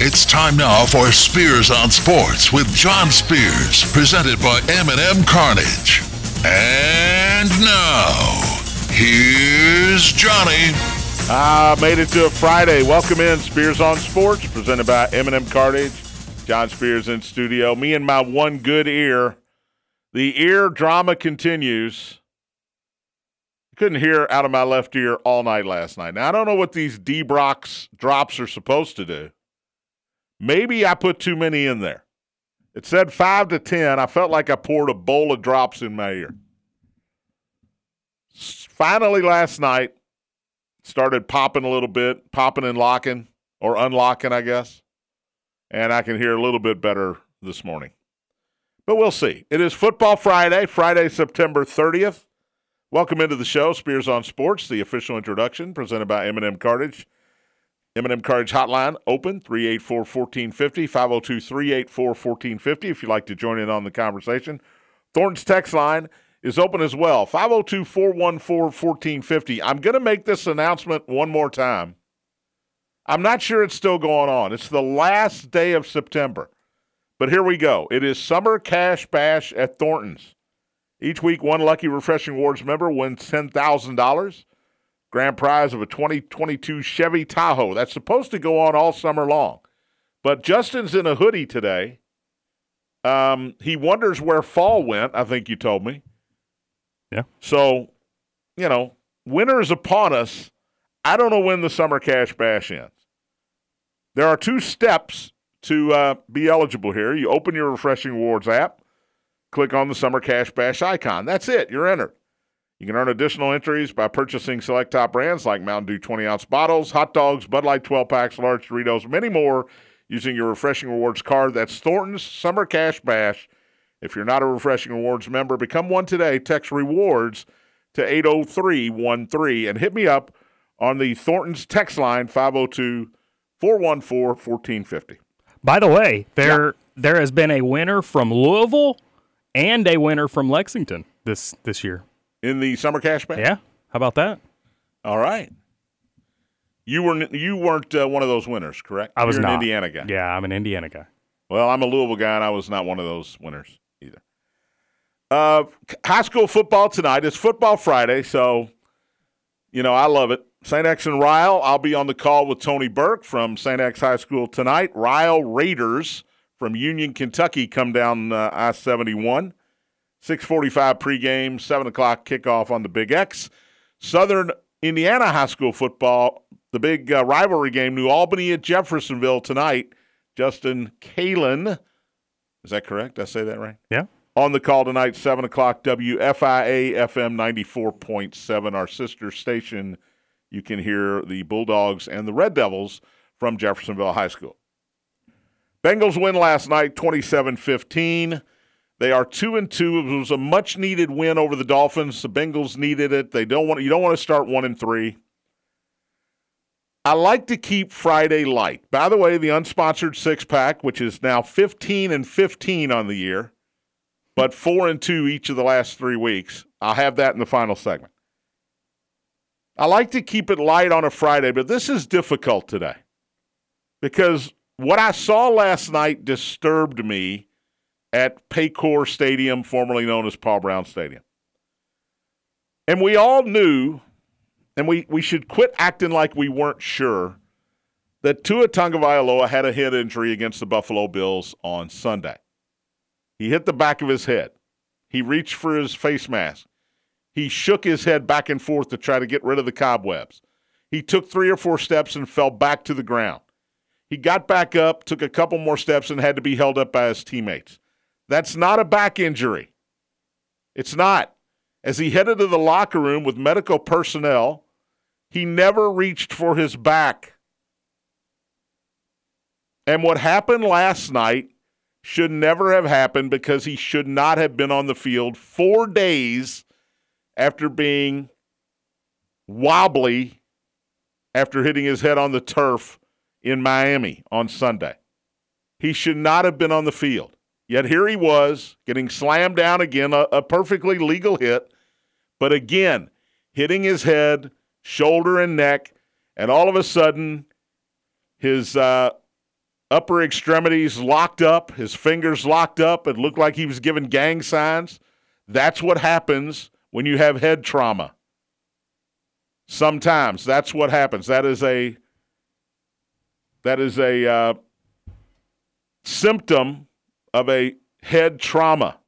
It's time now for Spears on Sports with John Spears, presented by M&M Cartage. And now, here's Johnny. Ah, made it to a Friday. Welcome in Spears on Sports, presented by M&M Cartage. John Spears in studio. Me and my one good ear. The ear drama continues. Couldn't hear out of my left ear all night last night. Now I don't know what these Debrox drops are supposed to do. Maybe I put too many in there. It said five to ten. I felt like I poured a bowl of drops in my ear. Finally, last night, started popping a little bit, popping and locking, or unlocking, I guess. And I can hear a little bit better this morning. But we'll see. It is Football Friday, Friday, September 30th. Welcome into the show, Spears on Sports, the official introduction presented by M&M Cartage. M&M Cartage Hotline open 384-1450, 502-384-1450 if you'd like to join in on the conversation. Thornton's text line is open as well, 502-414-1450. I'm going to make this announcement one more time. I'm not sure it's still going on. It's the last day of September. But here we go. It is Summer Cash Bash at Thornton's. Each week, one lucky Refreshing Rewards member wins $10,000. Grand prize of a 2022 Chevy Tahoe. That's supposed to go on all summer long. But Justin's in a hoodie today. Um, he wonders where fall went, I think you told me. Yeah. So, you know, winter is upon us. I don't know when the summer cash bash ends. There are two steps to uh, be eligible here. You open your Refreshing Rewards app, click on the summer cash bash icon. That's it. You're entered. You can earn additional entries by purchasing select top brands like Mountain Dew 20 ounce bottles, hot dogs, Bud Light 12 packs, large Doritos, many more using your Refreshing Rewards card. That's Thornton's Summer Cash Bash. If you're not a Refreshing Rewards member, become one today. Text rewards to 80313 and hit me up on the Thornton's text line 502 414 1450. By the way, there yeah. there has been a winner from Louisville and a winner from Lexington this this year in the summer cash bash. Yeah, how about that? All right. You were you weren't uh, one of those winners, correct? I was You're not. an Indiana guy. Yeah, I'm an Indiana guy. Well, I'm a Louisville guy, and I was not one of those winners either. Uh, high school football tonight. It's Football Friday, so you know I love it. St. X and Ryle. I'll be on the call with Tony Burke from St. X High School tonight. Ryle Raiders from Union, Kentucky, come down uh, I-71. 6:45 pregame, 7 o'clock kickoff on the Big X. Southern Indiana High School football, the big uh, rivalry game, New Albany at Jeffersonville tonight. Justin Kalen, is that correct? Did I say that right? Yeah. On the call tonight, 7 o'clock, WFIA FM 94.7, our sister station. You can hear the Bulldogs and the Red Devils from Jeffersonville High School. Bengals win last night, 27 15. They are two and two. It was a much needed win over the Dolphins. The Bengals needed it. They don't want you don't want to start one and three. I like to keep Friday light. By the way, the unsponsored six pack, which is now 15 and 15 on the year, but four and two each of the last three weeks. I'll have that in the final segment. I like to keep it light on a Friday, but this is difficult today because what I saw last night disturbed me at Paycor Stadium, formerly known as Paul Brown Stadium. And we all knew, and we, we should quit acting like we weren't sure, that Tua Tagovailoa had a head injury against the Buffalo Bills on Sunday. He hit the back of his head. He reached for his face mask. He shook his head back and forth to try to get rid of the cobwebs. He took three or four steps and fell back to the ground. He got back up, took a couple more steps, and had to be held up by his teammates. That's not a back injury. It's not. As he headed to the locker room with medical personnel, he never reached for his back. And what happened last night should never have happened because he should not have been on the field four days after being wobbly after hitting his head on the turf in Miami on Sunday. He should not have been on the field. Yet here he was getting slammed down again, a, a perfectly legal hit, but again, hitting his head, shoulder, and neck, and all of a sudden, his uh, upper extremities locked up, his fingers locked up. It looked like he was giving gang signs. That's what happens when you have head trauma. Sometimes that's what happens. That is a that is a uh, symptom of a head trauma.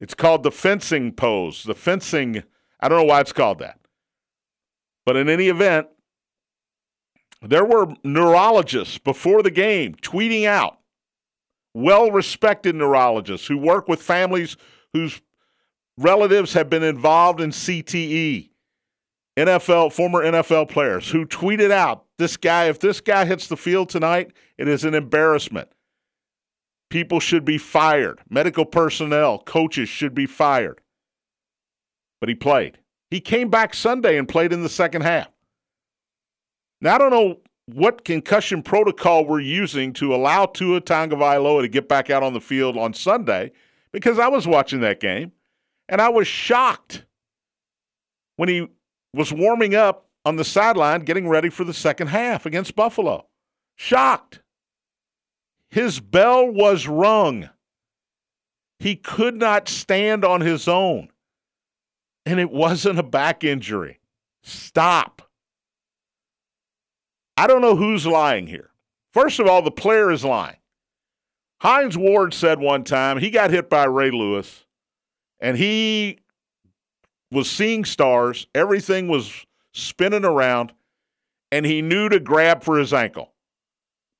It's called the fencing pose. The fencing, I don't know why it's called that. But in any event, there were neurologists before the game tweeting out, well respected neurologists who work with families whose relatives have been involved in CTE. NFL, former NFL players who tweeted out, this guy, if this guy hits the field tonight, it is an embarrassment. People should be fired. Medical personnel, coaches should be fired. But he played. He came back Sunday and played in the second half. Now, I don't know what concussion protocol we're using to allow Tua Tagovailoa to get back out on the field on Sunday because I was watching that game and I was shocked when he was warming up on the sideline getting ready for the second half against Buffalo. Shocked. His bell was rung. He could not stand on his own. And it wasn't a back injury. Stop. I don't know who's lying here. First of all, the player is lying. Hines Ward said one time he got hit by Ray Lewis and he was seeing stars. Everything was spinning around and he knew to grab for his ankle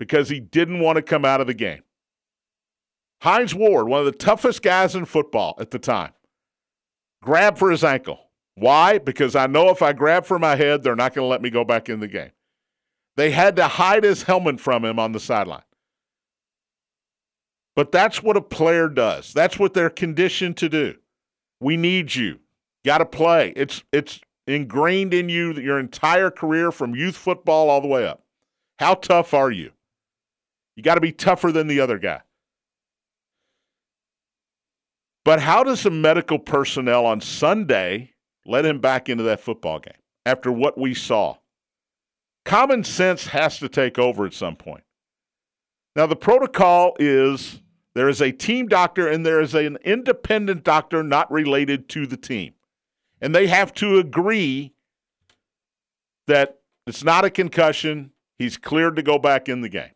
because he didn't want to come out of the game. Hines Ward, one of the toughest guys in football at the time, grabbed for his ankle. Why? Because I know if I grab for my head, they're not going to let me go back in the game. They had to hide his helmet from him on the sideline. But that's what a player does. That's what they're conditioned to do. We need you. Got to play. It's it's ingrained in you your entire career from youth football all the way up. How tough are you? You got to be tougher than the other guy. But how does the medical personnel on Sunday let him back into that football game after what we saw? Common sense has to take over at some point. Now, the protocol is there is a team doctor and there is an independent doctor not related to the team. And they have to agree that it's not a concussion. He's cleared to go back in the game.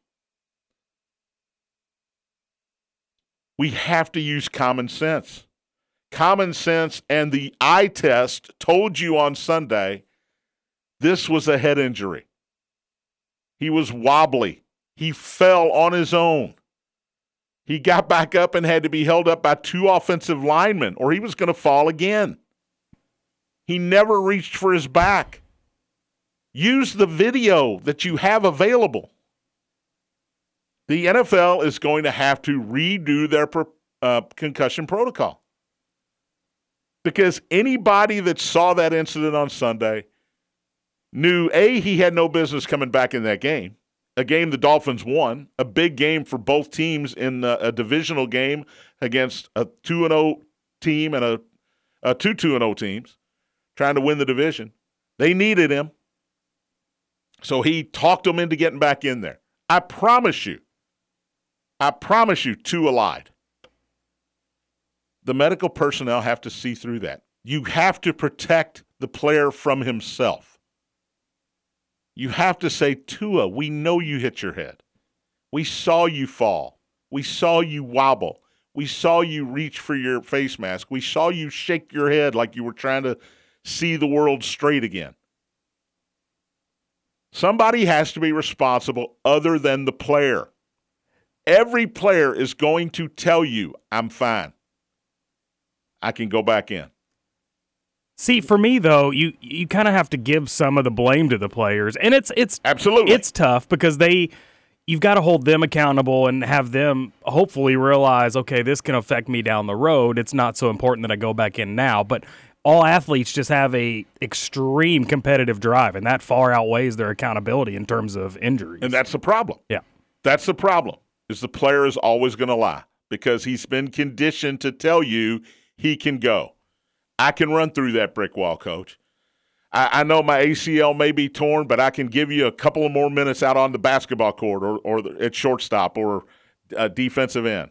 We have to use common sense. Common sense and the eye test told you on Sunday this was a head injury. He was wobbly. He fell on his own. He got back up and had to be held up by two offensive linemen, or he was going to fall again. He never reached for his back. Use the video that you have available. The NFL is going to have to redo their uh, concussion protocol because anybody that saw that incident on Sunday knew A, he had no business coming back in that game, a game the Dolphins won, a big game for both teams in a, a divisional game against a 2 0 team and a, a 2 2 0 teams trying to win the division. They needed him. So he talked them into getting back in there. I promise you, I promise you, Tua lied. The medical personnel have to see through that. You have to protect the player from himself. You have to say, Tua, we know you hit your head. We saw you fall. We saw you wobble. We saw you reach for your face mask. We saw you shake your head like you were trying to see the world straight again. Somebody has to be responsible other than the player. Every player is going to tell you, I'm fine. I can go back in. See, for me though, you you kind of have to give some of the blame to the players, and it's it's absolutely it's tough because they you've got to hold them accountable and have them hopefully realize, okay, this can affect me down the road. It's not so important that I go back in now, but all athletes just have a extreme competitive drive, and that far outweighs their accountability in terms of injuries. And that's the problem. Yeah, that's the problem. Is the player is always going to lie because he's been conditioned to tell you he can go. I can run through that brick wall, coach. I, I, know my ACL may be torn, but I can give you a couple of more minutes out on the basketball court or, or at shortstop or uh, defensive end.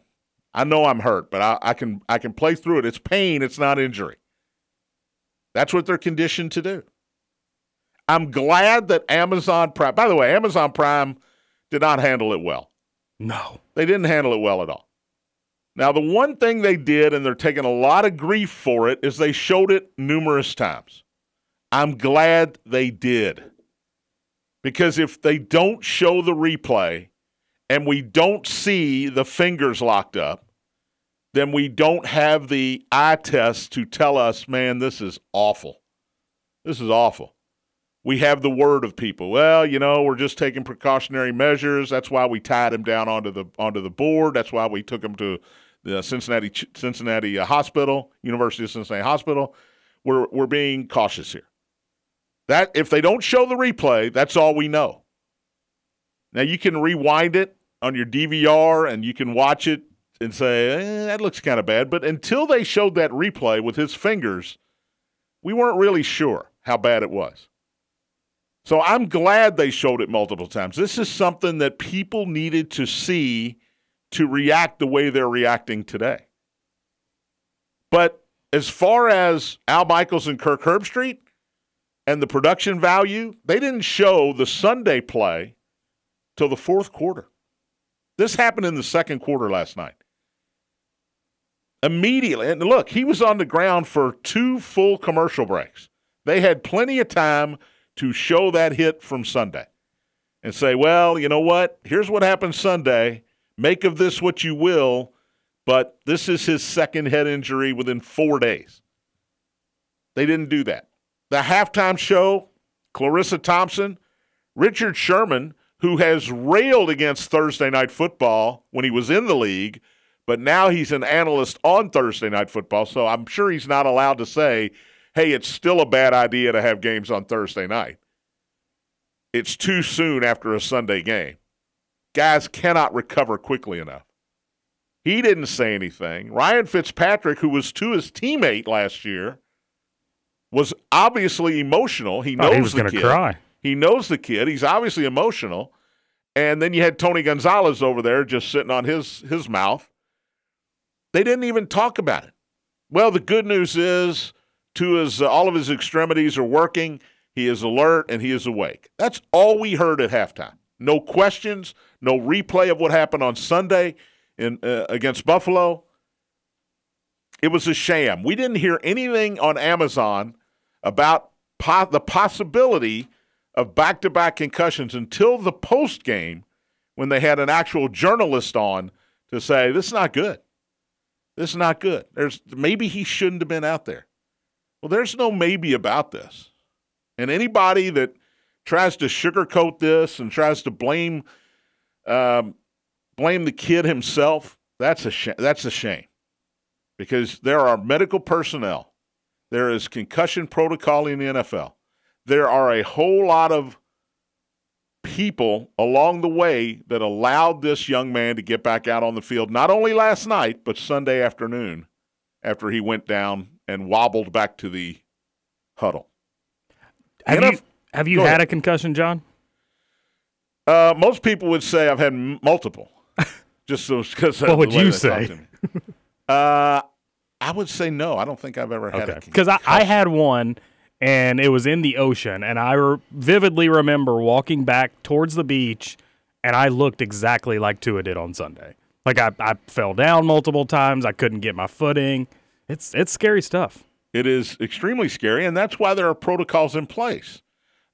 I know I'm hurt, but I, I can I can play through it. It's pain, it's not injury. That's what they're conditioned to do. I'm glad that Amazon Prime. By the way, Amazon Prime did not handle it well. No, they didn't handle it well at all. Now, the one thing they did, and they're taking a lot of grief for it, is they showed it numerous times. I'm glad they did. Because if they don't show the replay and we don't see the fingers locked up, then we don't have the eye test to tell us, man, this is awful. This is awful. We have the word of people. Well, you know, we're just taking precautionary measures. That's why we tied him down onto the onto the board. That's why we took him to the Cincinnati Cincinnati uh, Hospital, University of Cincinnati Hospital. We're we're being cautious here. That if they don't show the replay, that's all we know. Now you can rewind it on your DVR and you can watch it and say eh, that looks kind of bad. But until they showed that replay with his fingers, we weren't really sure how bad it was. So I'm glad they showed it multiple times. This is something that people needed to see to react the way they're reacting today. But as far as Al Michaels and Kirk Herbstreit and the production value, they didn't show the Sunday play till the fourth quarter. This happened in the second quarter last night. Immediately, and look, he was on the ground for two full commercial breaks. They had plenty of time to show that hit from Sunday and say, well, you know what? Here's what happened Sunday. Make of this what you will, but this is his second head injury within four days. They didn't do that. The halftime show, Clarissa Thompson, Richard Sherman, who has railed against Thursday night football when he was in the league, but now he's an analyst on Thursday night football, so I'm sure he's not allowed to say, hey, it's still a bad idea to have games on Thursday night. It's too soon after a Sunday game guys cannot recover quickly enough. He didn't say anything. Ryan Fitzpatrick, who was to his teammate last year, was obviously emotional. He oh, knows he was going to cry. He knows the kid. He's obviously emotional. And then you had Tony Gonzalez over there just sitting on his his mouth. They didn't even talk about it. Well, the good news is, to his uh, all of his extremities are working. He is alert and he is awake. That's all we heard at halftime. No questions, no replay of what happened on Sunday in uh, against Buffalo. It was a sham. We didn't hear anything on Amazon about po- the possibility of back-to-back concussions until the post game when they had an actual journalist on to say this is not good. This is not good. There's maybe he shouldn't have been out there. Well, there's no maybe about this. And anybody that tries to sugarcoat this and tries to blame um, blame the kid himself, that's a sh- that's a shame. Because there are medical personnel, there is concussion protocol in the NFL. There are a whole lot of people along the way that allowed this young man to get back out on the field, not only last night, but Sunday afternoon after he went down and wobbled back to the huddle. Have you, have you had ahead. a concussion, John? Uh, most people would say I've had m- multiple. Just because. what would you say? uh, I would say no. I don't think I've ever had okay. Because I, I, had one, and it was in the ocean, and I re- vividly remember walking back towards the beach, and I looked exactly like Tua did on Sunday. Like I, I fell down multiple times. I couldn't get my footing. It's it's scary stuff. It is extremely scary, and that's why there are protocols in place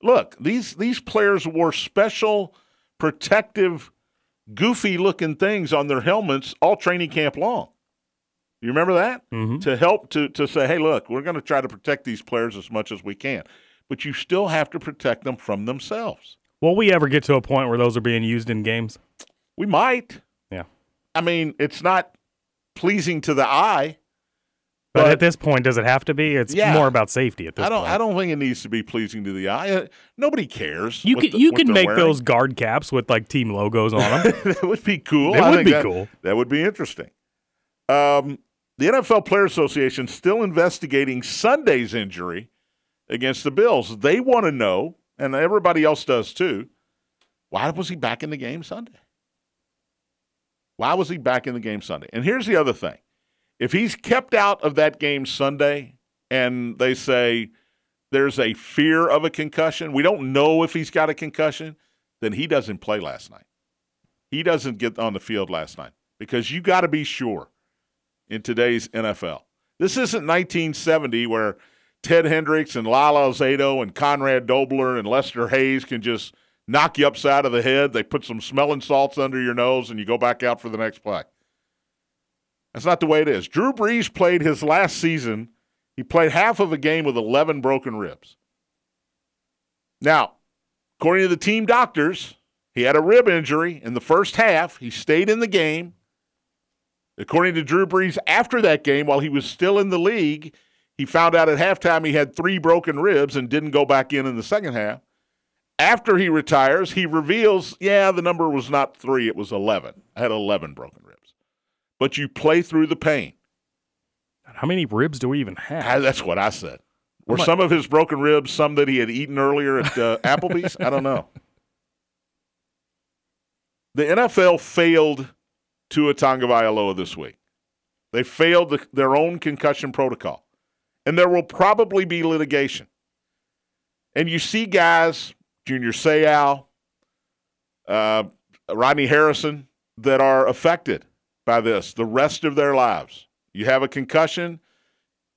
look, these these players wore special protective, goofy looking things on their helmets all training camp long. You remember that? Mm-hmm. To help to to say, hey, look, we're going to try to protect these players as much as we can, but you still have to protect them from themselves. Will we ever get to a point where those are being used in games? We might. Yeah. I mean, it's not pleasing to the eye. But, but, at this point, does it have to be? It's yeah, more about safety at this I don't, point. I don't think it needs to be pleasing to the eye. Uh, nobody cares. You can the, you can make wearing. those guard caps with like team logos on them. that would be cool. It would be that, cool. That would be interesting. Um, the NFL Player Association still investigating Sunday's injury against the Bills. They want to know, and everybody else does too, why was he back in the game Sunday? Why was he back in the game Sunday? And here's the other thing if he's kept out of that game Sunday and they say there's a fear of a concussion, we don't know if he's got a concussion, then he doesn't play last night. He doesn't get on the field last night because you got to be sure in today's NFL. This isn't 1970 where Ted Hendricks and Lyle Alzado and Conrad Dobler and Lester Hayes can just knock you upside of the head. They put some smelling salts under your nose and you go back out for the next play. That's not the way it is. Drew Brees played his last season. He played half of a game with 11 broken ribs. Now, according to the team doctors, he had a rib injury in the first half. He stayed in the game. According to Drew Brees, after that game, while he was still in the league, he found out at halftime he had three broken ribs and didn't go back in in the second half. After he retires, he reveals, yeah, the number was not three, it was 11. I had 11 broken ribs. But you play through the pain. How many ribs do we even have? That's what I said. Were some of his broken ribs some that he had eaten earlier at uh, Applebee's? I don't know. The NFL failed Tua Tagovailoa this week. They failed the, their own concussion protocol, and there will probably be litigation. And you see guys, Junior Seau, uh, Rodney Harrison, that are affected by this the rest of their lives. You have a concussion,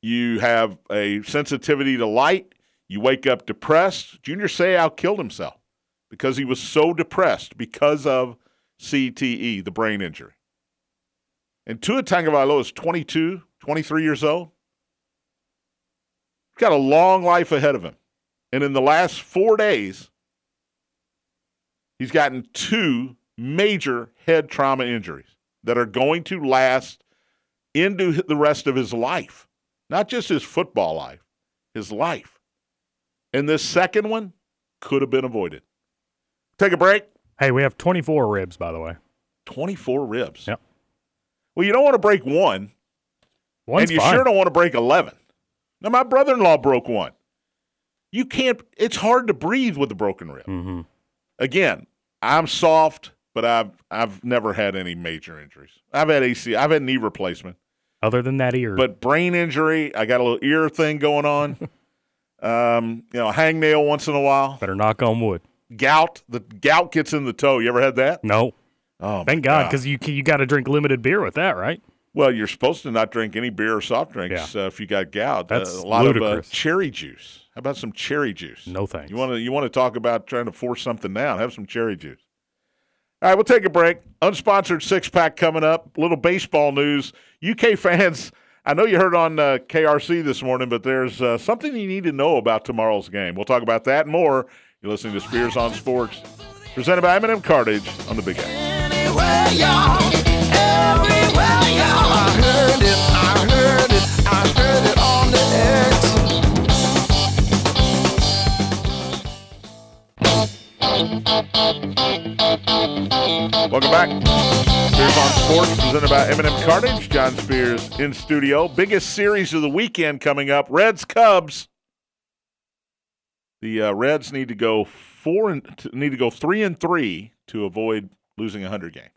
you have a sensitivity to light, you wake up depressed. Junior Seau killed himself because he was so depressed because of CTE, the brain injury. And Tua Tagovailoa is 22, 23 years old. He's got a long life ahead of him. And in the last four days, he's gotten two major head trauma injuries that are going to last into the rest of his life, not just his football life, his life. And this second one could have been avoided. Take a break. Hey, we have 24 ribs, by the way. 24 ribs. Yep. Well, you don't want to break one, One's and you fine. sure don't want to break 11. Now, my brother in law broke one. You can't, it's hard to breathe with a broken rib. hmm Again, I'm soft, but I've, I've never had any major injuries. I've had AC, I've had knee replacement, Other than that ear. but brain injury, I got a little ear thing going on. um, you know, hangnail once in a while. better knock on wood. Gout, the gout gets in the toe. You ever had that? No, Oh, thank God, because you you got to drink limited beer with that, right? Well, you're supposed to not drink any beer or soft drinks uh, if you got gout. Uh, That's a lot of ludicrous. uh, cherry juice. How about some cherry juice? No thanks. You want to you want to talk about trying to force something down? Have some cherry juice. All right, we'll take a break. Unsponsored six pack coming up. little baseball news. UK fans, I know you heard on uh, KRC this morning, but there's uh, something you need to know about tomorrow's game. We'll talk about that more. You're listening to Spears on Sports, presented by M&M Cartage on the Big X. Anywhere, y'all. Everywhere, y'all. I heard it. I heard it. Welcome back. Spears on Sports, presented by M&M Cartage. John Spears in studio. Biggest series of the weekend coming up. Reds Cubs. The uh, Reds need to go four and need to go three and three to avoid losing hundred games.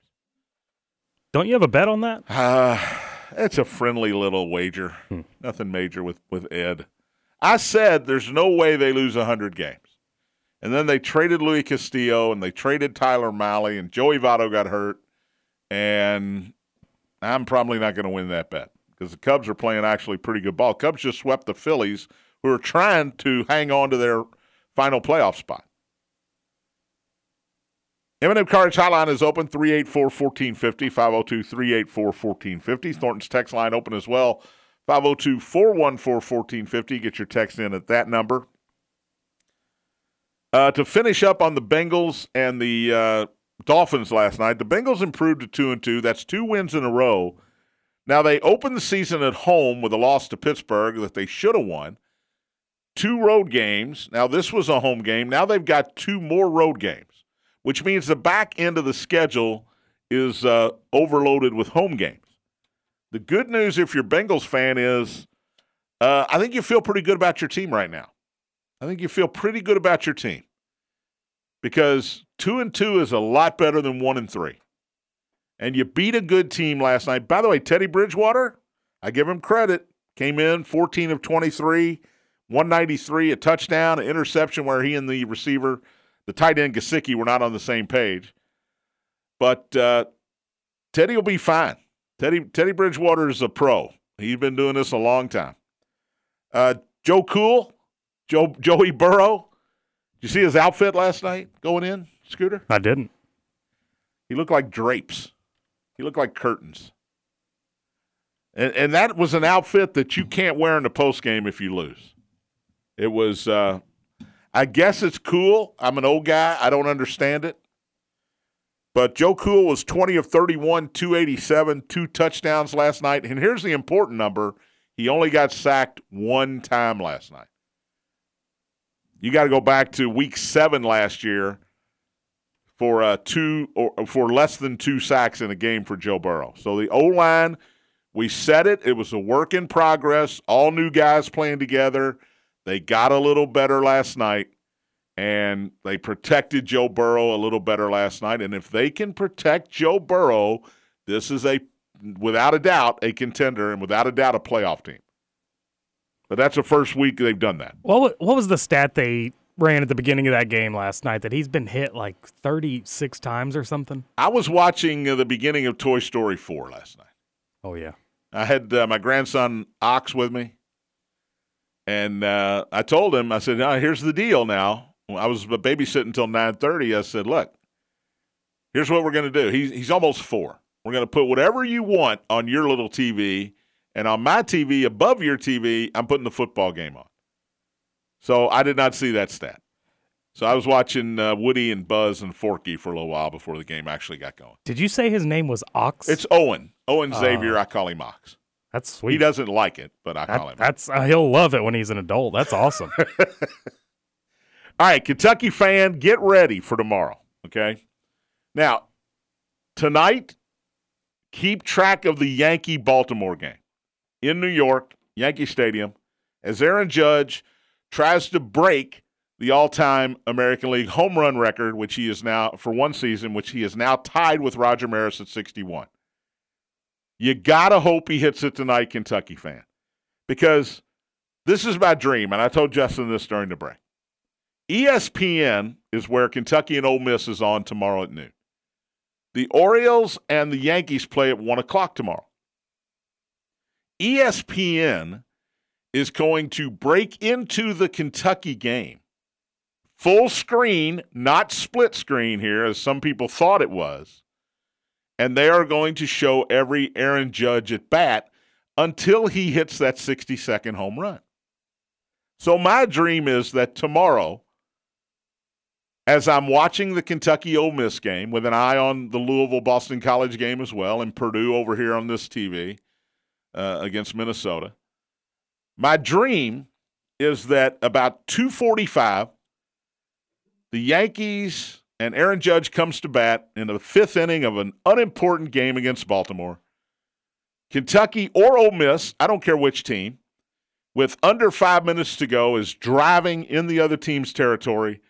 Don't you have a bet on that? Uh, it's a friendly little wager. Nothing major with, with Ed. I said there's no way they lose 100 games. And then they traded Luis Castillo and they traded Tyler Mahle and Joey Votto got hurt. And I'm probably not going to win that bet because the Cubs are playing actually pretty good ball. Cubs just swept the Phillies who are trying to hang on to their final playoff spot. M&M Hotline is open 384-1450, 502-384-1450. Thornton's text line open as well, 502-414-1450. Get your text in at that number. Uh, to finish up on the Bengals and the uh, Dolphins last night, the Bengals improved to 2 and 2. That's two wins in a row. Now they opened the season at home with a loss to Pittsburgh that they should have won. Two road games. Now this was a home game. Now they've got two more road games which means the back end of the schedule is uh, overloaded with home games. The good news, if you're Bengals fan, is uh, I think you feel pretty good about your team right now. I think you feel pretty good about your team because two and two is a lot better than one and three. And you beat a good team last night. By the way, Teddy Bridgewater, I give him credit. Came in 14 of 23, 193, a touchdown, an interception where he and the receiver, the tight end Gesicki, were not on the same page. But uh, Teddy will be fine. Teddy Teddy Bridgewater is a pro. He's been doing this a long time. Uh, Joe Cool, Joe Joey Burrow. Did you see his outfit last night going in, Scooter? I didn't. He looked like drapes. He looked like curtains. And and that was an outfit that you can't wear in the post game if you lose. It was uh I guess it's cool. I'm an old guy. I don't understand it. But Joe Cool was 20 of 31, 287, two touchdowns last night. And here's the important number. He only got sacked one time last night. You got to go back to week 7 last year for uh, two or for less than two sacks in a game for Joe Burrow. So the O line, we said it. It was a work in progress. All new guys playing together. They got a little better last night, and they protected Joe Burrow a little better last night. And if they can protect Joe Burrow, this is a without a doubt a contender, and without a doubt a playoff team. But that's the first week they've done that. What what was the stat they ran at the beginning of that game last night that he's been hit like 36 times or something? I was watching uh, the beginning of Toy Story 4 last night. Oh yeah. I had uh, my grandson Ox with me, and uh, I told him, I said, "Now here's the deal. Now I was babysitting until nine thirty. I said, look, here's what we're going to do. He's he's almost four. We're going to put whatever you want on your little TV, and on my TV above your TV, I'm putting the football game on. So I did not see that stat. So I was watching uh, Woody and Buzz and Forky for a little while before the game actually got going. Did you say his name was Ox? It's Owen. Owen Xavier. I call him Ox. that's sweet. He doesn't like it, but I That- call him. that's uh, he'll love it when he's an adult. That's awesome. All right, Kentucky fan, get ready for tomorrow. Okay. Now, tonight, keep track of the Yankee Baltimore game in New York, Yankee Stadium, as Aaron Judge tries to break the all time American League home run record, which he is now, for one season, which he is now tied with Roger Maris at 61. You got to hope he hits it tonight, Kentucky fan, because this is my dream. And I told Justin this during the break. ESPN is where Kentucky and Ole Miss is on tomorrow at noon. The Orioles and the Yankees play at 1 o'clock tomorrow. ESPN is going to break into the Kentucky game. Full screen, not split screen here, as some people thought it was. And they are going to show every Aaron Judge at bat until he hits that 60 second home run. So my dream is that tomorrow, as I'm watching the Kentucky Ole Miss game with an eye on the Louisville Boston College game as well, and Purdue over here on this TV uh, against Minnesota, my dream is that about 245, the Yankees and Aaron Judge comes to bat in the fifth inning of an unimportant game against Baltimore. Kentucky or Ole Miss, I don't care which team, with under five minutes to go, is driving in the other team's territory,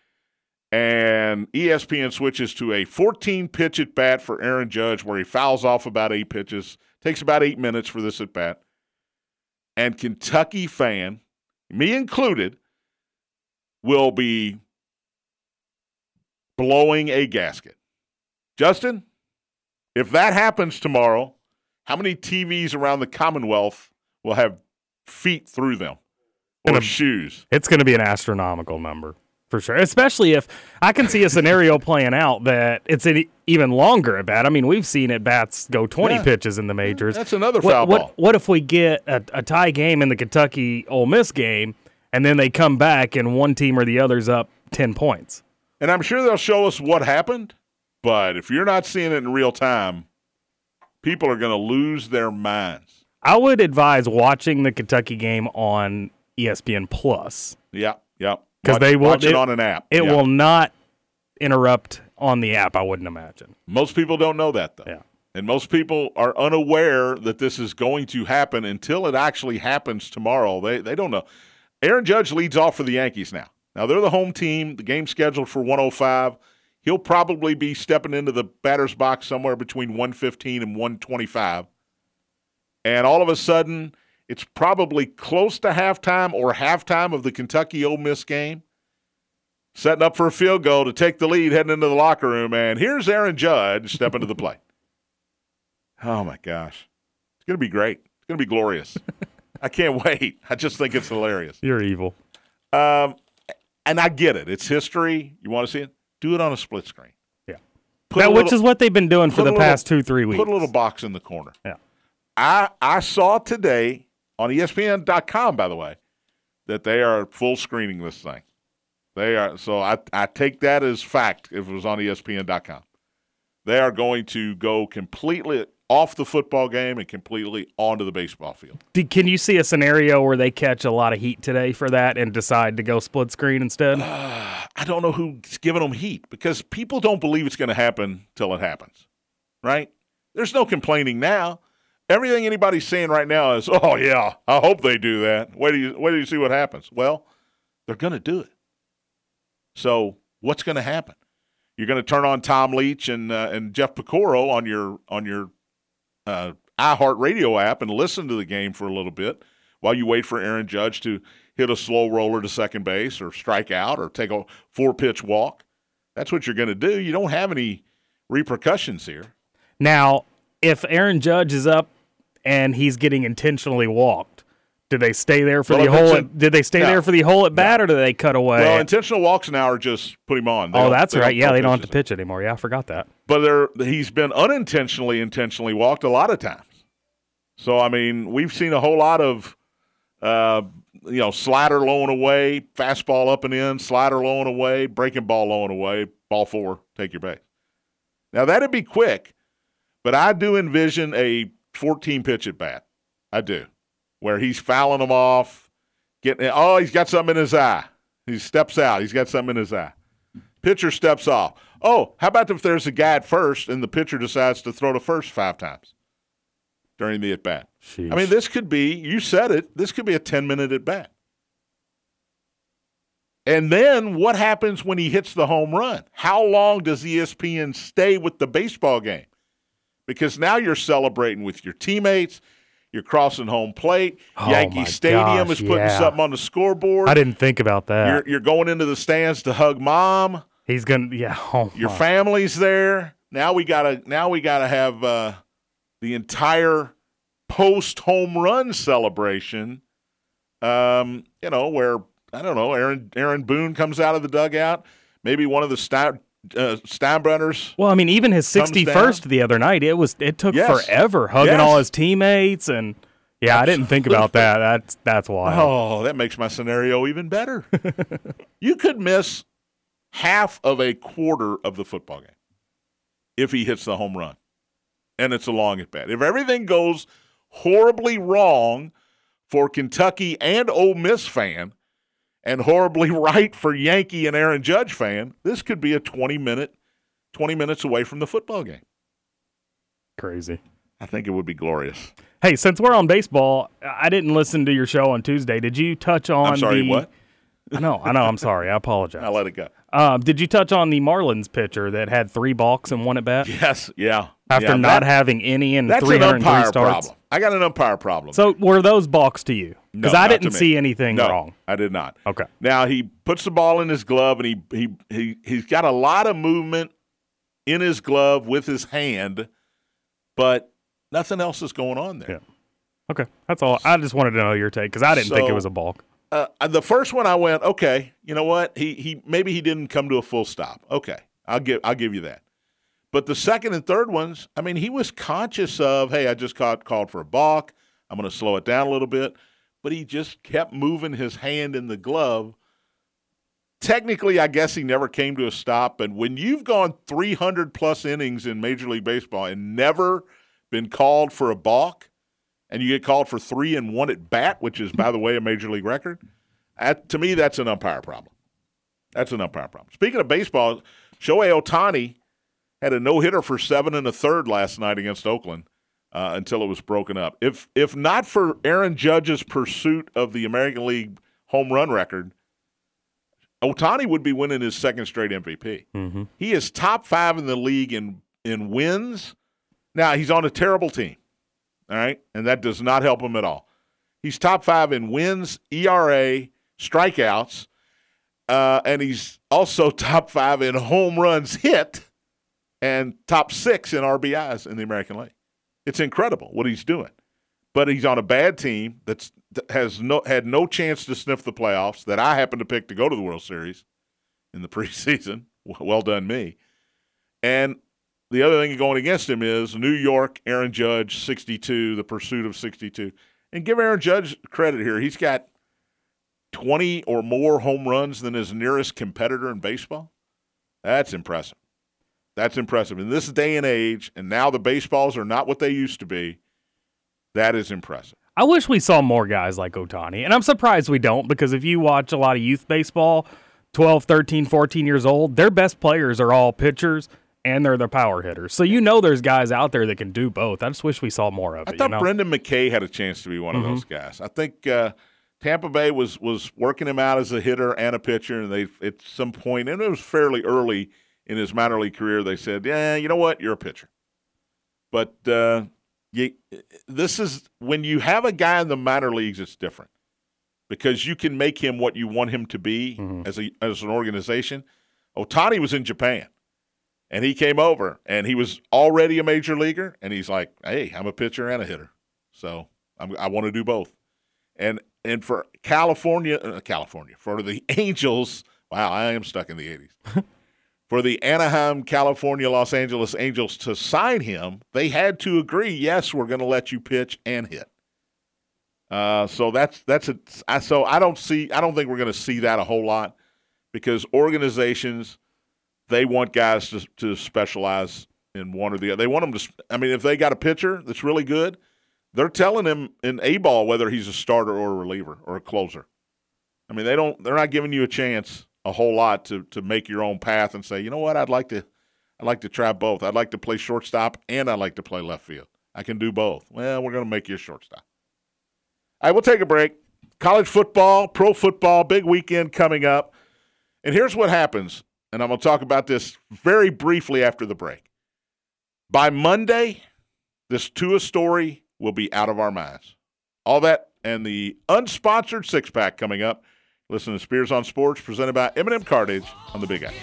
and ESPN switches to a 14 pitch at bat for Aaron Judge, where he fouls off about eight pitches. Takes about eight minutes for this at bat. And Kentucky fan, me included, will be blowing a gasket. Justin, if that happens tomorrow, how many TVs around the Commonwealth will have feet through them or Gonna- shoes? it's going to be an astronomical number for sure. Especially if I can see a scenario playing out that it's an even longer at bat. I mean, we've seen at bats go 20 Yeah. pitches in the majors. That's another what, foul what, ball. What if we get a, a tie game in the Kentucky Ole Miss game, and then they come back and one team or the other's up 10 points? And I'm sure they'll show us what happened, but if you're not seeing it in real time, people are going to lose their minds. I would advise watching the Kentucky game on ESPN Plus. Yeah, yeah. 'Cause Watch- they will- watch it, it- on an app. It Yeah. will not interrupt on the app, I wouldn't imagine. Most people don't know that though. Yeah. And most people are unaware that this is going to happen until it actually happens tomorrow. They they don't know. Aaron Judge leads off for the Yankees now. Now they're the home team. The game's scheduled for 105. He'll probably be stepping into the batter's box somewhere between 115 and 125. And all of a sudden, it's probably close to halftime or halftime of the Kentucky Ole Miss game. Setting up for a field goal to take the lead, heading into the locker room, and here's Aaron Judge stepping to the plate. Oh my gosh. It's going to be great. It's going to be glorious. I can't wait. I just think it's hilarious. You're evil. Um, and I get it. It's history. You want to see it? Do it on a split screen. Yeah. Put That, a which little- is what they've been doing for the little- past two, three weeks. Put a little box in the corner. Yeah. I I saw today on ESPN.com, by the way, that they are full screening this thing. They are so I I take that as fact if it was on ESPN.com. They are going to go completely off the football game and completely onto the baseball field. Can you see a scenario where they catch a lot of heat today for that and decide to go split screen instead? Uh, I don't know who's giving them heat because people don't believe it's going to happen till it happens, right? There's no complaining now. Everything anybody's saying right now is, "Oh yeah, I hope they do that." Wait do you wait do you see what happens? Well, they're going to do it. So what's going to happen? You're going to turn on Tom Leach and uh, and Jeff Piecoro on your on your uh, iHeartRadio app and listen to the game for a little bit while you wait for Aaron Judge to hit a slow roller to second base or strike out or take a four pitch walk. That's what you're going to do. You don't have any repercussions here. Now, if Aaron Judge is up and he's getting intentionally walked, Did they stay there for Well, the whole? did they stay no. there for the whole at bat, or do they cut away? Well, intentional walks now are just put him on. They oh, that's right. Yeah, they don't have to pitch anymore. Yeah, I forgot that. But there, he's been unintentionally intentionally walked a lot of times. So I mean, we've seen a whole lot of, uh, you know, slider low and away, fastball up and in, slider low and away, breaking ball low and away, ball four, take your base. Now that'd be quick, but I do envision a 14 pitch at bat. I do, where he's fouling them off, getting oh he's got something in his eye. He steps out, he's got something in his eye. Pitcher steps off. Oh, how about if there's a guy at first and the pitcher decides to throw to first five times during the at bat? I mean, this could be, you said it, this could be a 10 minute at bat. And then what happens when he hits the home run? How long does ESPN stay with the baseball game? Because now you're celebrating with your teammates. You're crossing home plate. Oh, Yankee Stadium gosh, is putting yeah. something on the scoreboard. I didn't think about that. You're, you're going into the stands to hug mom. He's gonna. Yeah. Oh, Your family's there. Now we gotta. Now we gotta have uh, the entire post home run celebration. Um, you know where I don't know. Aaron Aaron Boone comes out of the dugout. Maybe one of the Stein, uh, Steinbrenners. Well, I mean, even his Thumbs sixty down. first the other night, it was it took Yes. forever hugging Yes. all his teammates and yeah, I didn't think about that. That's that's wild. Oh, that makes my scenario even better. you could miss half of a quarter of the football game if he hits the home run and it's a long at bat. If everything goes horribly wrong for Kentucky and Ole Miss fan and horribly right for Yankee and Aaron Judge fan, this could be a 20 minute 20 minutes away from the football game. Crazy. I think it would be glorious. Hey, since we're on baseball, I didn't listen to your show on Tuesday. Did you touch on I'm sorry, the what? I know, I know, I'm sorry. I apologize. I'll let it go. Um, did you touch on the Marlins pitcher that had three balks and one at bat Yes, yeah. after Yeah, not that- having any in That's an 303 umpire starts? problem. I got an umpire problem. So were those balks to you? Because No, I didn't see anything no, wrong. I did not. Okay. Now he puts the ball in his glove and he he he he's got a lot of movement in his glove with his hand, but nothing else is going on there. Yeah. Okay, that's all. I just wanted to know your take because I didn't think it was a balk. Uh, the first one I went, okay, you know what? He he maybe he didn't come to a full stop. Okay, I'll give I'll give you that. But the second and third ones, I mean, he was conscious of, hey, I just caught called for a balk. I'm going to slow it down a little bit, but he just kept moving his hand in the glove. Technically, I guess he never came to a stop. And when you've gone 300 plus innings in Major League Baseball and never been called for a balk, and you get called for three and one at bat, which is, by the way, a major league record, that, to me, that's an umpire problem. That's an umpire problem. Speaking of baseball, Shohei Ohtani had a no hitter for seven and a third last night against Oakland uh, until it was broken up. If if not for Aaron Judge's pursuit of the American League home run record, Ohtani would be winning his second straight MVP. Mm-hmm. He is top five in the league in in wins. Now he's on a terrible team, all right, and that does not help him at all. He's top five in wins, ERA, strikeouts, uh, and he's also top five in home runs hit, and top six in RBIs in the American League. It's incredible what he's doing, but he's on a bad team that's that has no had no chance to sniff the playoffs that I happen to pick to go to the World Series in the preseason. Well done, me. And the other thing going against him is New York, Aaron Judge, 62, the pursuit of 62. And give Aaron Judge credit here. He's got 20 or more home runs than his nearest competitor in baseball. That's impressive. That's impressive. In this day and age, and now the baseballs are not what they used to be, that is impressive. I wish we saw more guys like Ohtani. And I'm surprised we don't because if you watch a lot of youth baseball, 12, 13, 14 years old, their best players are all pitchers and they're the power hitters. So you know there's guys out there that can do both. I just wish we saw more of I it. thought you know? Brendan McKay had a chance to be one of those guys. I think uh, Tampa Bay was was working him out as a hitter and a pitcher, and they at some point, and it was fairly early in his minor league career, they said, "Yeah, you know what, you're a pitcher." But uh, you, this is when you have a guy in the minor leagues, it's different because you can make him what you want him to be as a as an organization. Ohtani was in Japan and he came over and he was already a major leaguer and he's like hey i'm a pitcher and a hitter so I'm, i want to do both and and for california uh, california for the angels wow i am stuck in the 80s for the anaheim california los angeles angels to sign him they had to agree yes we're going to let you pitch and hit uh, so that's that's a I, so i don't see i don't think we're going to see that a whole lot because organizations they want guys to, to specialize in one or the other. They want them to. I mean, if they got a pitcher that's really good, they're telling him in a ball whether he's a starter or a reliever or a closer. I mean, they don't. They're not giving you a chance a whole lot to to make your own path and say, you know what, I'd like to, I'd like to try both. I'd like to play shortstop and I'd like to play left field. I can do both. Well, we're going to make you a shortstop. All right, we'll take a break. College football, pro football, big weekend coming up. And here's what happens and I'm going to talk about this very briefly after the break. By Monday, this Tua story will be out of our minds. All that and the unsponsored six pack coming up. Listen to Spears on Sports, presented by M&M Cartage on the Big X.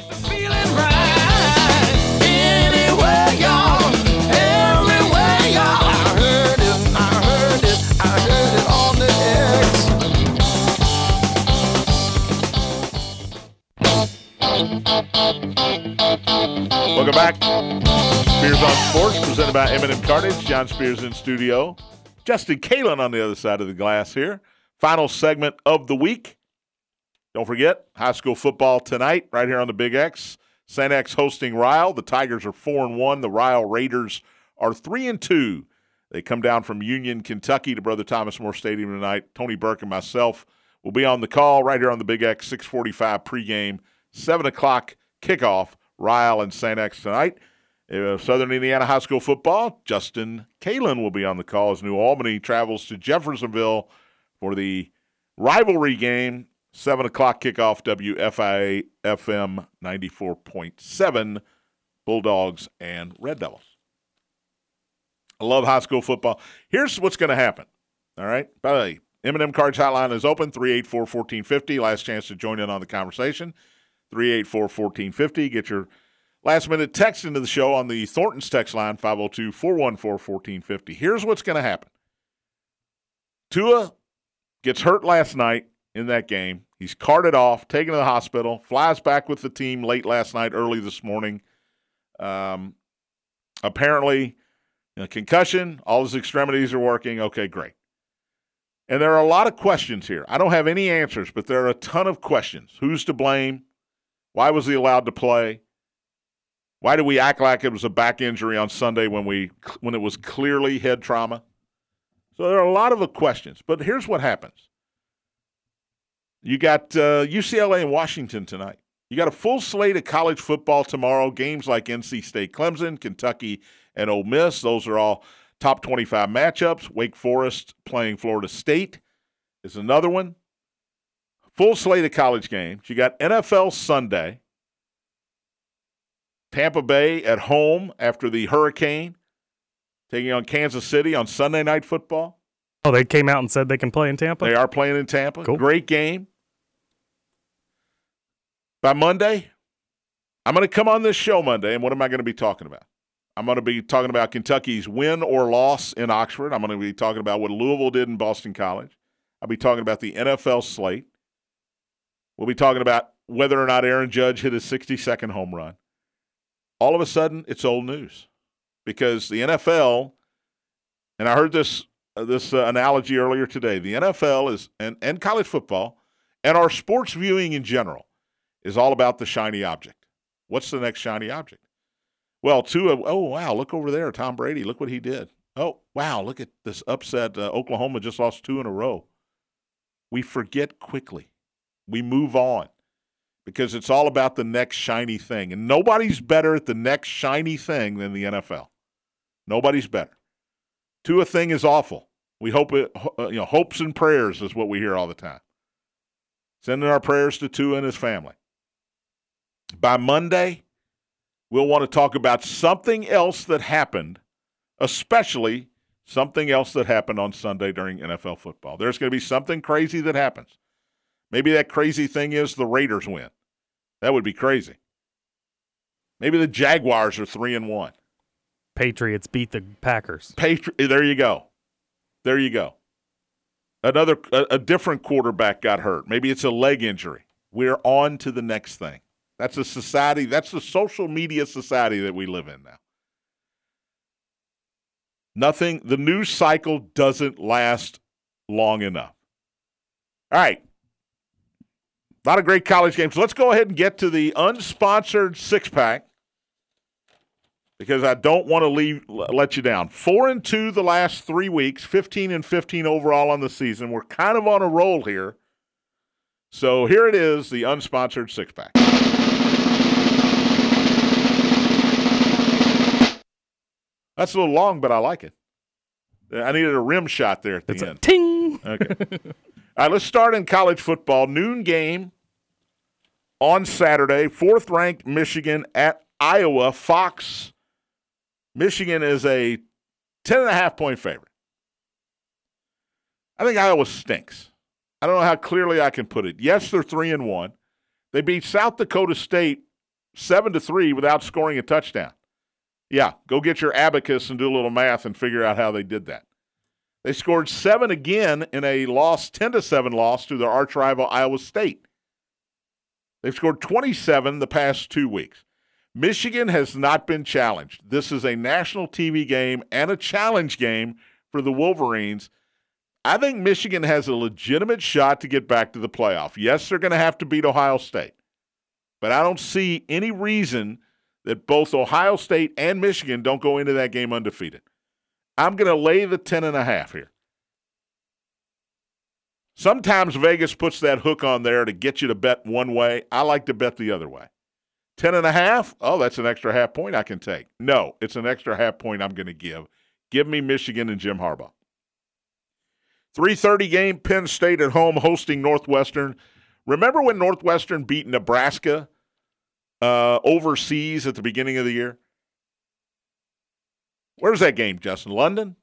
Welcome back. Spears on Sports, presented by M&M Cartage. John Spears in studio. Justin Kalen on the other side of the glass here. Final segment of the week. Don't forget, high school football tonight, right here on the Big X. St. X hosting Ryle. The Tigers are four and one. The Ryle Raiders are three and two. They come down from Union, Kentucky to Brother Thomas More Stadium tonight. Tony Burke and myself will be on the call right here on the Big X, 645 pregame, 7 o'clock kickoff, Ryle and St. X tonight. Uh, Southern Indiana High School football, Justin Kalen will be on the call as New Albany travels to Jeffersonville for the rivalry game. 7 o'clock kickoff, WFIA FM 94.7, Bulldogs and Red Devils. I love high school football. Here's what's going to happen. All right. By the way, M&M Cards Hotline is open, 384-1450. Last chance to join in on the conversation, 384-1450. Get your last minute text into the show on the Thornton's text line, 502-414-1450. Here's what's going to happen. Tua gets hurt last night in that game. He's carted off, taken to the hospital, flies back with the team late last night, early this morning. Um, apparently, you know, concussion, all his extremities are working. Okay, great. And there are a lot of questions here. I don't have any answers, but there are a ton of questions. Who's to blame? Why was he allowed to play? Why did we act like it was a back injury on Sunday when we when it was clearly head trauma? So there are a lot of questions. But here's what happens. You got uh, UCLA and Washington tonight. You got a full slate of college football tomorrow. Games like NC State, Clemson, Kentucky, and Ole Miss. Those are all top 25 matchups. Wake Forest playing Florida State is another one. Full slate of college games. You got NFL Sunday. Tampa Bay at home after the hurricane, taking on Kansas City on Sunday night football. Oh, they came out and said they can play in Tampa. They are playing in Tampa. Cool. Great game. By Monday, I'm going to come on this show Monday, and what am I going to be talking about? I'm going to be talking about Kentucky's win or loss in Oxford. I'm going to be talking about what Louisville did in Boston College. I'll be talking about the NFL slate. We'll be talking about whether or not Aaron Judge hit his 62nd home run. All of a sudden, it's old news because the NFL, and I heard this uh, this uh, analogy earlier today. The NFL is and, and college football and our sports viewing in general is all about the shiny object. What's the next shiny object? Well, two of oh wow, look over there, Tom Brady. Look what he did. Oh wow, look at this upset. Uh, Oklahoma just lost two in a row. We forget quickly. We move on because it's all about the next shiny thing, and nobody's better at the next shiny thing than the NFL. Nobody's better. Tua thing is awful. We hope it, uh, you know, hopes and prayers is what we hear all the time. Sending our prayers to Tua and his family. By Monday, we'll want to talk about something else that happened, especially something else that happened on Sunday during NFL football. There's going to be something crazy that happens. Maybe that crazy thing is the Raiders win. That would be crazy. Maybe the Jaguars are 3 and 1. Patriots beat the Packers. Patri- there you go. There you go. Another a, a different quarterback got hurt. Maybe it's a leg injury. We're on to the next thing. That's a society, that's the social media society that we live in now. Nothing, the news cycle doesn't last long enough. All right. A lot of great college games. Let's go ahead and get to the unsponsored six pack because I don't want to leave let you down. Four and two the last three weeks, fifteen and fifteen overall on the season. We're kind of on a roll here. So here it is, the unsponsored six pack. That's a little long, but I like it. I needed a rim shot there at the It's a end. ting. Okay. All right, let's start in college football. Noon game on Saturday. Fourth ranked Michigan at Iowa. Fox. Michigan is a 10 and a half point favorite. I think Iowa stinks. I don't know how clearly I can put it. Yes, they're 3 and 1. They beat South Dakota State 7 to 3 without scoring a touchdown. Yeah, go get your abacus and do a little math and figure out how they did that. They scored seven again in a loss, 10 to 7 loss to their arch rival Iowa State. They've scored 27 the past two weeks. Michigan has not been challenged. This is a national TV game and a challenge game for the Wolverines. I think Michigan has a legitimate shot to get back to the playoff. Yes, they're going to have to beat Ohio State, but I don't see any reason that both Ohio State and Michigan don't go into that game undefeated. I'm going to lay the 10 and a half here. Sometimes Vegas puts that hook on there to get you to bet one way. I like to bet the other way. 10 and a half? Oh, that's an extra half point I can take. No, it's an extra half point I'm going to give. Give me Michigan and Jim Harbaugh. 3:30 game Penn State at home hosting Northwestern. Remember when Northwestern beat Nebraska uh, overseas at the beginning of the year? Where's that game, Justin? London?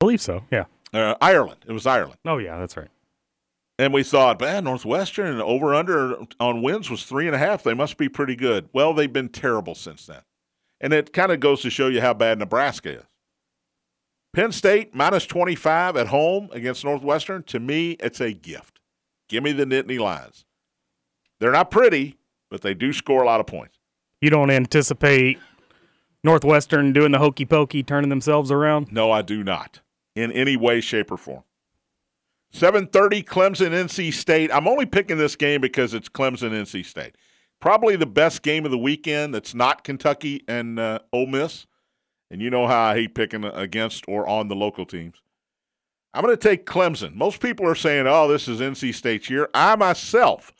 I believe so. Yeah. Uh, Ireland. It was Ireland. Oh yeah, that's right. And we thought, man, Northwestern and over under on wins was three and a half. They must be pretty good. Well, they've been terrible since then. And it kind of goes to show you how bad Nebraska is. Penn State minus 25 at home against Northwestern. To me, it's a gift. Give me the Nittany Lions. They're not pretty, but they do score a lot of points. You don't anticipate Northwestern doing the hokey pokey, turning themselves around. No, I do not in any way, shape, or form. 7:30 Clemson NC State. I'm only picking this game because it's Clemson NC State. Probably the best game of the weekend that's not Kentucky and uh, Ole Miss. And you know how I hate picking against or on the local teams. I'm going to take Clemson. Most people are saying, "Oh, this is NC State's year." I myself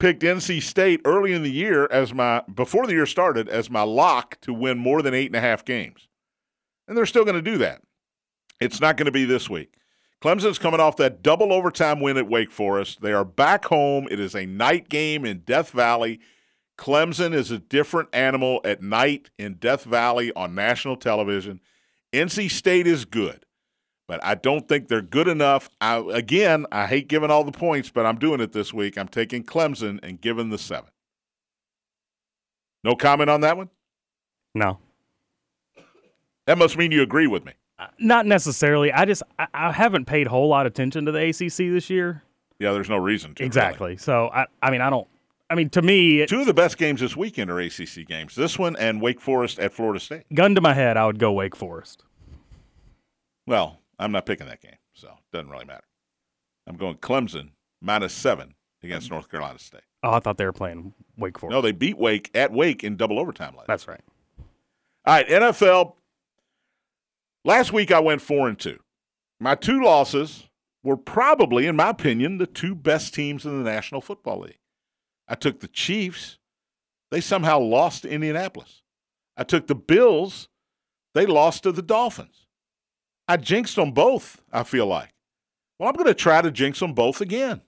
picked NC State early in the year as my before the year started as my lock to win more than eight and a half games, and they're still going to do that. It's not going to be this week. Clemson's coming off that double overtime win at Wake Forest. They are back home. It is a night game in Death Valley. Clemson is a different animal at night in Death Valley on national television. NC State is good, but I don't think they're good enough. I, again, I hate giving all the points, but I'm doing it this week. I'm taking Clemson and giving the seven. No comment on that one? No. That must mean you agree with me. Uh, not necessarily. I just I, I haven't paid a whole lot of attention to the ACC this year. Yeah, there's no reason to. really. Exactly. So I I mean I don't. I mean to me, it, Two of the best games this weekend are ACC games. This one and Wake Forest at Florida State. gun to my head, I would go Wake Forest. Well, I'm not picking that game, so it doesn't really matter. I'm going Clemson minus seven against North Carolina State. Oh, I thought they were playing Wake Forest. No, they beat Wake at Wake in double overtime last. That's right. All right, NFL. Last week I went four and two. My two losses were probably, in my opinion, the two best teams in the National Football League. I took the Chiefs. They somehow lost to Indianapolis. I took the Bills. They lost to the Dolphins. I jinxed them both, I feel like. Well, I'm going to try to jinx them both again.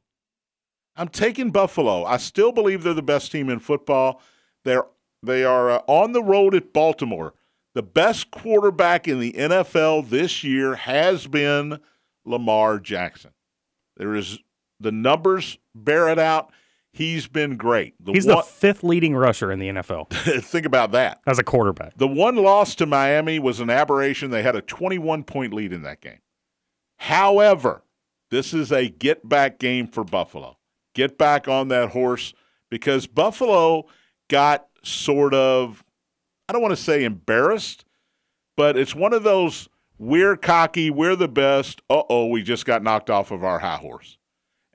I'm taking Buffalo. I still believe they're the best team in football. They're they are uh, on the road at Baltimore. The best quarterback in the NFL this year has been Lamar Jackson. There is the numbers bear it out. He's been great. The He's one, the fifth leading rusher in the NFL think about that. as a quarterback. The one loss to Miami was an aberration. They had a 21 point lead in that game. However, this is a get back game for Buffalo. Get back on that horse because Buffalo got sort of, I don't want to say embarrassed, but it's one of those we're cocky, we're the best. Uh oh, we just got knocked off of our high horse.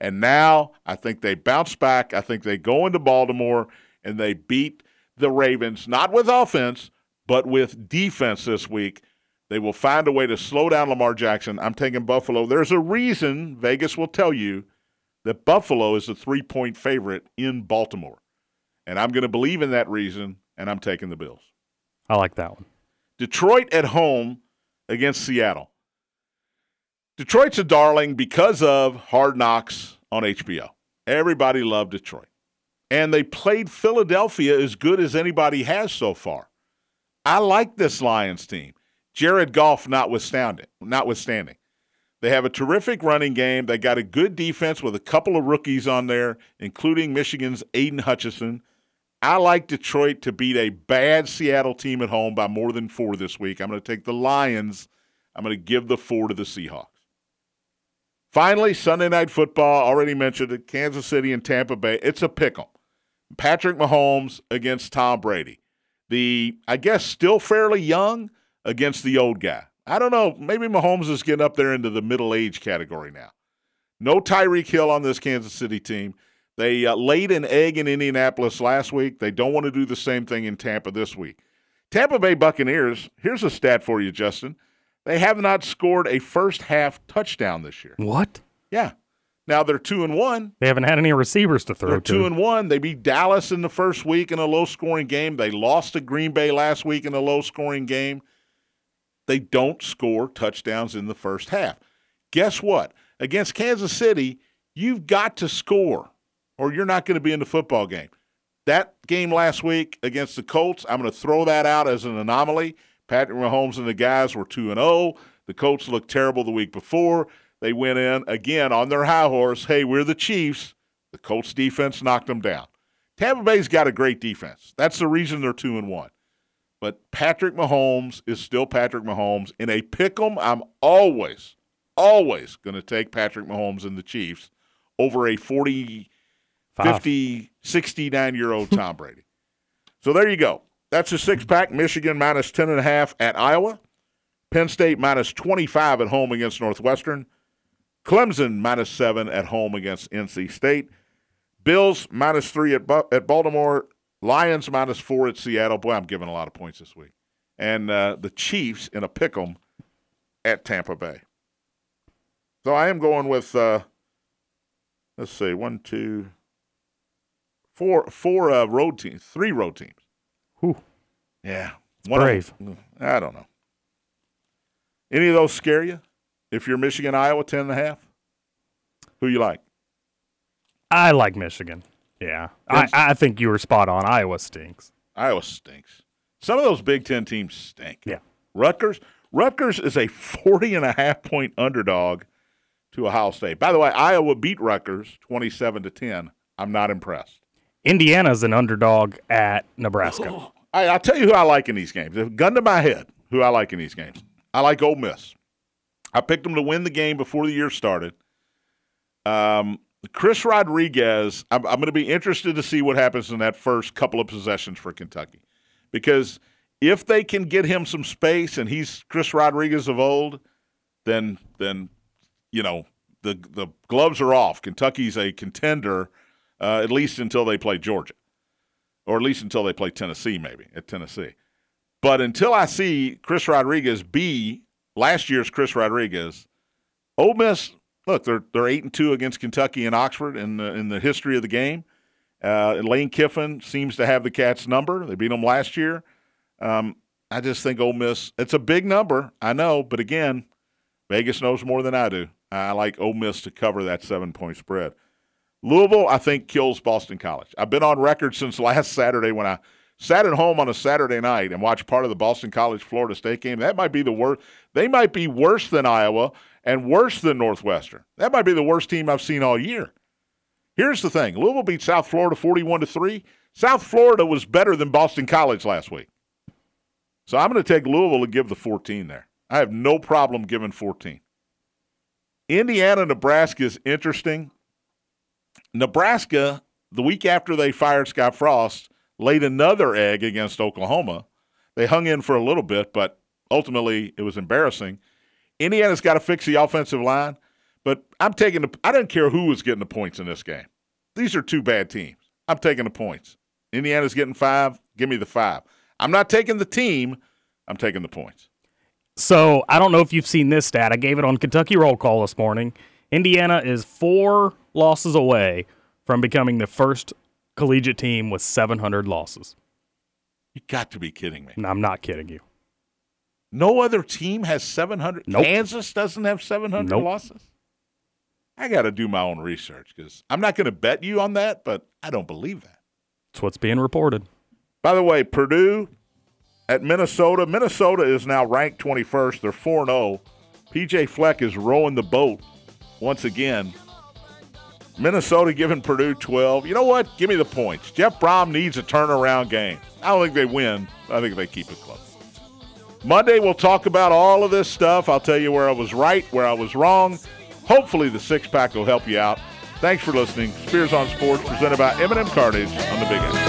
And now I think they bounce back. I think they go into Baltimore and they beat the Ravens, not with offense, but with defense this week. They will find a way to slow down Lamar Jackson. I'm taking Buffalo. There's a reason Vegas will tell you that Buffalo is a three point favorite in Baltimore. And I'm going to believe in that reason, and I'm taking the Bills. I like that one. Detroit at home against Seattle. Detroit's a darling because of Hard Knocks on HBO. Everybody loved Detroit. And they played Philadelphia as good as anybody has so far. I like this Lions team. Jared Goff notwithstanding, notwithstanding. They have a terrific running game. They got a good defense with a couple of rookies on there, including Michigan's Aidan Hutchinson. I like Detroit to beat a bad Seattle team at home by more than four this week. I'm going to take the Lions. I'm going to give the four to the Seahawks. Finally, Sunday Night Football, already mentioned it, Kansas City and Tampa Bay. It's a pickle. Patrick Mahomes against Tom Brady. The, I guess, still fairly young against the old guy. I don't know. Maybe Mahomes is getting up there into the middle age category now. No Tyreek Hill on this Kansas City team. They uh, laid an egg in Indianapolis last week. They don't want to do the same thing in Tampa this week. Tampa Bay Buccaneers, here's a stat for you, Justin. They have not scored a first half touchdown this year. What? Yeah. Now they're two and one. They haven't had any receivers to throw They're to. two and one. They beat Dallas in the first week in a low scoring game. They lost to Green Bay last week in a low scoring game. They don't score touchdowns in the first half. Guess what? Against Kansas City, you've got to score or you're not going to be in the football game. That game last week against the Colts, I'm going to throw that out as an anomaly. Patrick Mahomes and the guys were 2 and 0. The Colts looked terrible the week before. They went in again on their high horse. Hey, we're the Chiefs. The Colts defense knocked them down. Tampa Bay's got a great defense. That's the reason they're 2 and 1. But Patrick Mahomes is still Patrick Mahomes. In a pick 'em, I'm always, always going to take Patrick Mahomes and the Chiefs over a 40, Five. 50, 69 year old Tom Brady. So there you go. That's a six pack. Michigan minus 10.5 at Iowa. Penn State minus 25 at home against Northwestern. Clemson minus 7 at home against NC State. Bills minus 3 at, at Baltimore. Lions minus 4 at Seattle. Boy, I'm giving a lot of points this week. And uh, the Chiefs in a pick 'em at Tampa Bay. So I am going with, uh, let's see, one, two, four, four uh, road teams, three road teams. Whew. Yeah. brave. I don't know. Any of those scare you? if you're Michigan, Iowa, 10 and a half? Who you like? I like Michigan. Yeah, I, I think you were spot on. Iowa stinks. Iowa stinks. Some of those Big Ten teams stink. Yeah. Rutgers. Rutgers is a 40 and a half point underdog to Ohio State. By the way, Iowa beat Rutgers 27 to 10. I'm not impressed. Indiana's an underdog at Nebraska. I, I'll tell you who I like in these games. Gun to my head, who I like in these games. I like Ole Miss. I picked them to win the game before the year started. Um, Chris Rodriguez, I'm, I'm going to be interested to see what happens in that first couple of possessions for Kentucky. Because if they can get him some space and he's Chris Rodriguez of old, then then you know the the gloves are off. Kentucky's a contender uh, at least until they play Georgia, or at least until they play Tennessee, maybe at Tennessee. But until I see Chris Rodriguez be last year's Chris Rodriguez, Ole Miss look they're they're eight and two against Kentucky and Oxford in the in the history of the game. Uh, Lane Kiffin seems to have the Cats' number. They beat them last year. Um, I just think Ole Miss. It's a big number, I know, but again, Vegas knows more than I do. I like Ole Miss to cover that seven point spread. Louisville, I think, kills Boston College. I've been on record since last Saturday when I sat at home on a Saturday night and watched part of the Boston College Florida State game. That might be the worst. They might be worse than Iowa and worse than Northwestern. That might be the worst team I've seen all year. Here's the thing Louisville beat South Florida 41 to 3. South Florida was better than Boston College last week. So I'm going to take Louisville to give the 14 there. I have no problem giving 14. Indiana, Nebraska is interesting. Nebraska, the week after they fired Scott Frost, laid another egg against Oklahoma. They hung in for a little bit, but ultimately it was embarrassing. Indiana's got to fix the offensive line, but I'm taking the. I don't care who was getting the points in this game. These are two bad teams. I'm taking the points. Indiana's getting five. Give me the five. I'm not taking the team. I'm taking the points. So I don't know if you've seen this stat. I gave it on Kentucky Roll Call this morning. Indiana is four losses away from becoming the first collegiate team with 700 losses. You got to be kidding me. And I'm not kidding you. No other team has 700. Nope. Kansas doesn't have 700 Nope. losses. I got to do my own research because I'm not going to bet you on that, but I don't believe that. It's what's being reported. By the way, Purdue at Minnesota. Minnesota is now ranked 21st. They're 4 0. PJ Fleck is rowing the boat once again. Minnesota giving Purdue 12. You know what? Give me the points. Jeff Brohm needs a turnaround game. I don't think they win. I think they keep it close. Monday, we'll talk about all of this stuff. I'll tell you where I was right, where I was wrong. Hopefully, the six pack will help you out. Thanks for listening. Spears on Sports, presented by M&M Cartage on the Big X.